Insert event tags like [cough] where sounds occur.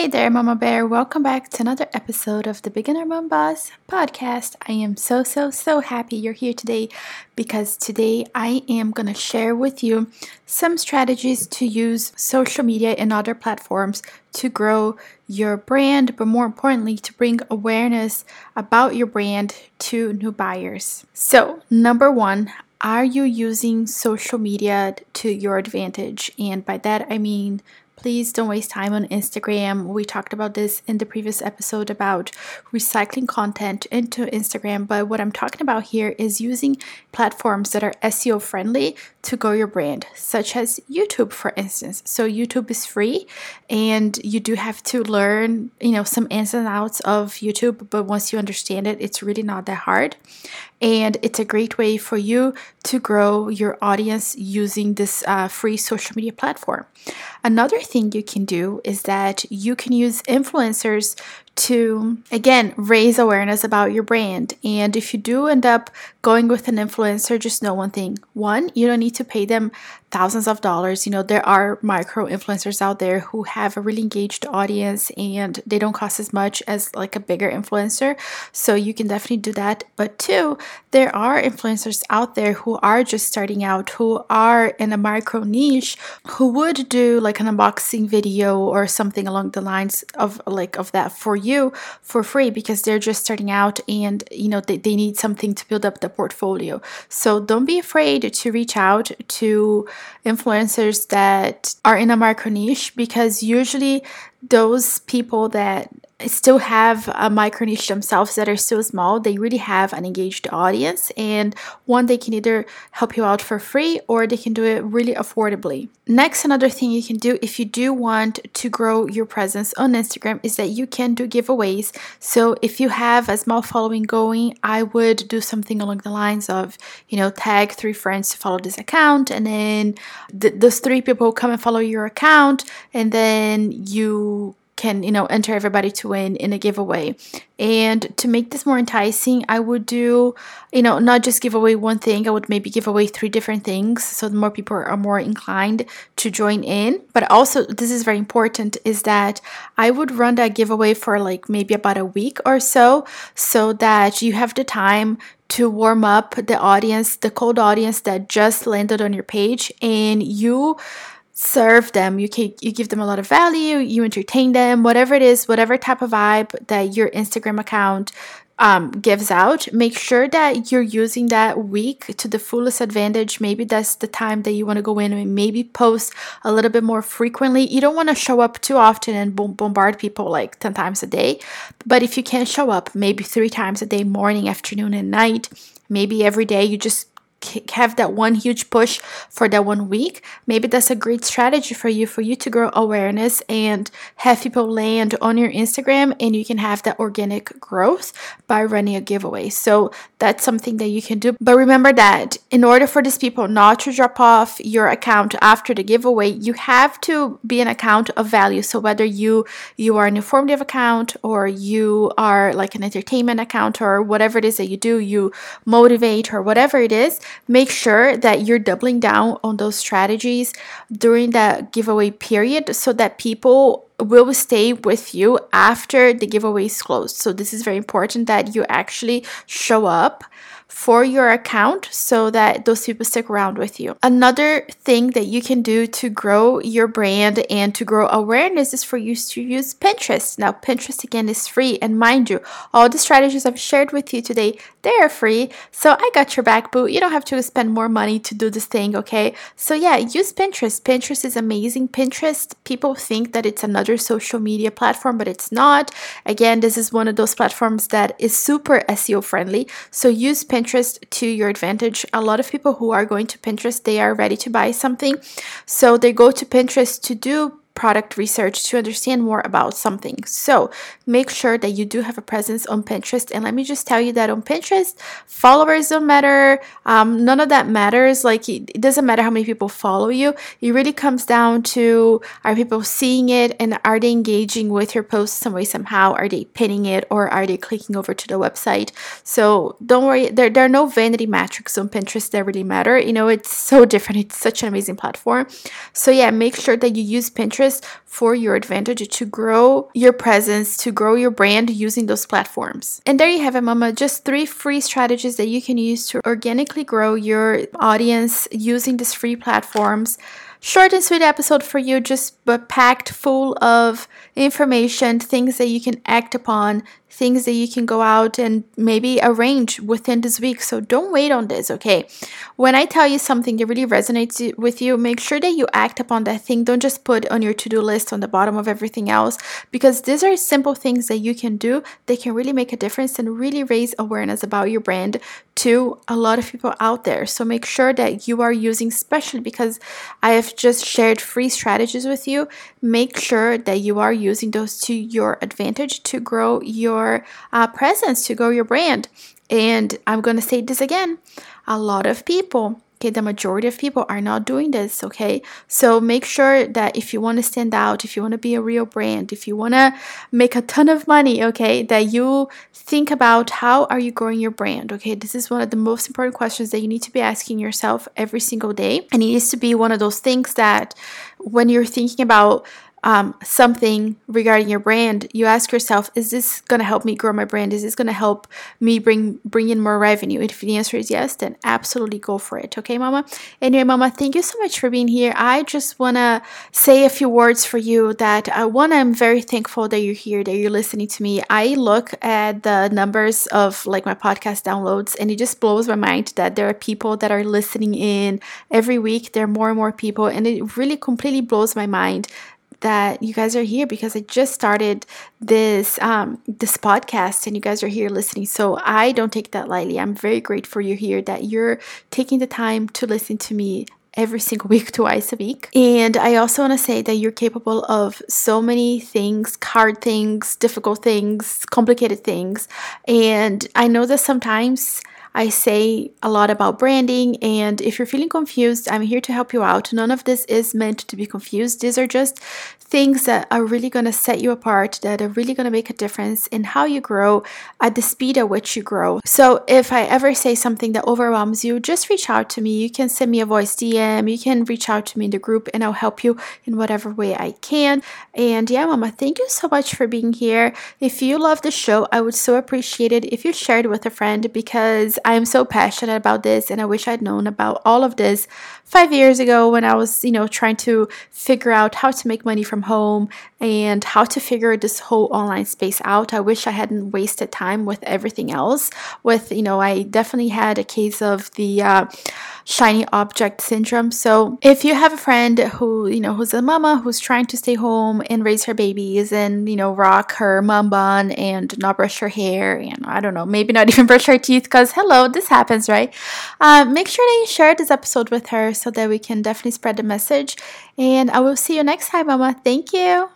Hey there, Mama Bear. Welcome back to another episode of the Beginner Mom Boss podcast. I am so, so, so happy you're here today because today I am going to share with you some strategies to use social media and other platforms to grow your brand, but more importantly, to bring awareness about your brand to new buyers. So, number one, are you using social media to your advantage? And by that, I mean Please don't waste time on Instagram. We talked about this in the previous episode about recycling content into Instagram, but what I'm talking about here is using platforms that are SEO friendly to grow your brand, such as YouTube, for instance. So YouTube is free and you do have to learn, you know, some ins and outs of YouTube, but once you understand it, it's really not that hard. And it's a great way for you to grow your audience using this uh, free social media platform. Another thing you can do is that you can use influencers to again raise awareness about your brand. And if you do end up going with an influencer, just know one thing. One, you don't need to pay them thousands of dollars. You know, there are micro influencers out there who have a really engaged audience and they don't cost as much as like a bigger influencer. So you can definitely do that. But two, there are influencers out there who are just starting out, who are in a micro niche, who would do like an unboxing video or something along the lines of like of that for you for free because they're just starting out and you know they, they need something to build up the portfolio. So don't be afraid to reach out to influencers that are in a micro niche because usually those people that still have uh, a micro niche themselves that are still small, they really have an engaged audience. And one, they can either help you out for free or they can do it really affordably. Next, another thing you can do if you do want to grow your presence on Instagram is that you can do giveaways. So if you have a small following going, I would do something along the lines of, you know, tag three friends to follow this account, and then th- those three people come and follow your account, and then you can you know enter everybody to win in a giveaway. And to make this more enticing i would do you know not just give away one thing i would maybe give away three different things so the more people are more inclined to join in. But also this is very important is that i would run that giveaway for like maybe about a week or so so that you have the time to warm up the audience the cold audience that just landed on your page and you serve them. You can you give them a lot of value you entertain them whatever it is whatever type of vibe that your instagram account um, gives out make sure that you're using that week to the fullest advantage. Maybe that's the time that you want to go in and maybe post a little bit more frequently. You don't want to show up too often and bombard people like 10 times a day. But if you can show up maybe three times a day morning afternoon and night maybe every day you just have that one huge push for that one week, maybe that's a great strategy for you for you to grow awareness and have people land on your Instagram and you can have that organic growth by running a giveaway. So that's something that you can do. But remember that in order for these people not to drop off your account after the giveaway, you have to be an account of value. So whether you you are an informative account or you are like an entertainment account or whatever it is that you do, you motivate or whatever it is, make sure that you're doubling down on those strategies during that giveaway period so that people will stay with you after the giveaway is closed. So this is very important that you actually show up for your account so that those people stick around with you. Another thing that you can do to grow your brand and to grow awareness is for you to use Pinterest. Now, Pinterest again is free, and mind you, all the strategies I've shared with you today they are free. So I got your back, boo. You don't have to spend more money to do this thing, okay? So yeah, use Pinterest. Pinterest is amazing. Pinterest, people think that it's another social media platform, but it's not. Again, this is one of those platforms that is super SEO friendly. So use Pinterest to your advantage. A lot of people who are going to Pinterest, they are ready to buy something. So they go to Pinterest to do product research to understand more about something. So make sure that you do have a presence on Pinterest. And let me just tell you that on Pinterest, followers don't matter. Um, none of that matters. Like it doesn't matter how many people follow you. It really comes down to are people seeing it and are they engaging with your post some way somehow? Are they pinning it or are they clicking over to the website? So don't worry. There, there are no vanity metrics on Pinterest that really matter. You know, it's so [laughs] different. It's such an amazing platform. So yeah, make sure that you use Pinterest just for your advantage to grow your presence, to grow your brand using those platforms. And there you have it, mama. Just three free strategies that you can use to organically grow your audience using these free platforms short and sweet episode for you, just but packed full of information, things that you can act upon, things that you can go out and maybe arrange within this week. So don't wait on this, okay? When I tell you something that really resonates with you, make sure that you act upon that thing. Don't just put on your to do list on the bottom of everything else because these are simple things that you can do that can really make a difference and really raise awareness about your brand to a lot of people out there. So make sure that you are using, especially because I have just shared free strategies with you, make sure that you are using those to your advantage to grow your your uh, presence, to grow your brand. And I'm going to say this again a lot of people, okay, the majority of people are not doing this, okay? So make sure that if you want to stand out, if you want to be a real brand, if you want to make a ton of money, okay, that you think about how are you growing your brand, okay? This is one of the most important questions that you need to be asking yourself every single day. And it needs to be one of those things that when you're thinking about um, something regarding your brand, you ask yourself, is this going to help me grow my brand? Is this going to help me bring bring in more revenue? If the answer is yes, then absolutely go for it. Okay, mama? Anyway, mama, thank you so much for being here. I just want to say a few words for you that uh, one, I'm very thankful that you're here, that you're listening to me. I look at the numbers of like my podcast downloads and it just blows my mind that there are people that are listening in every week. There are more and more people and it really completely blows my mind that you guys are here because I just started this um, this podcast and you guys are here listening. So I don't take that lightly. I'm very grateful you're here that you're taking the time to listen to me every single week, [laughs] twice a week. And I also want to say that you're capable of so many things hard things, difficult things, complicated things. And I know that sometimes I say a lot about branding, and if you're feeling confused, I'm here to help you out. None of this is meant to be confused. These are just things that are really going to set you apart, that are really going to make a difference in how you grow at the speed at which you grow. So, if I ever say something that overwhelms you, just reach out to me. You can send me a voice DM, you can reach out to me in the group, and I'll help you in whatever way I can. And yeah, Mama, thank you so much for being here. If you love the show, I would so appreciate it if you shared with a friend because I am so passionate about this and I wish I'd known about all of this five years ago when I was, you know, trying to figure out how to make money from home and how to figure this whole online space out. I wish I hadn't wasted time with everything else. With, you know, I definitely had a case of the uh, shiny object syndrome. So if you have a friend who, you know, who's a mama who's trying to stay home and raise her babies and, you know, rock her mom bun and not brush her hair and I don't know, maybe not even [laughs] brush her teeth because hello, this happens, right? Uh, make sure that you share this episode with her so that we can definitely spread the message. And I will see you next time, Mama. Thank you.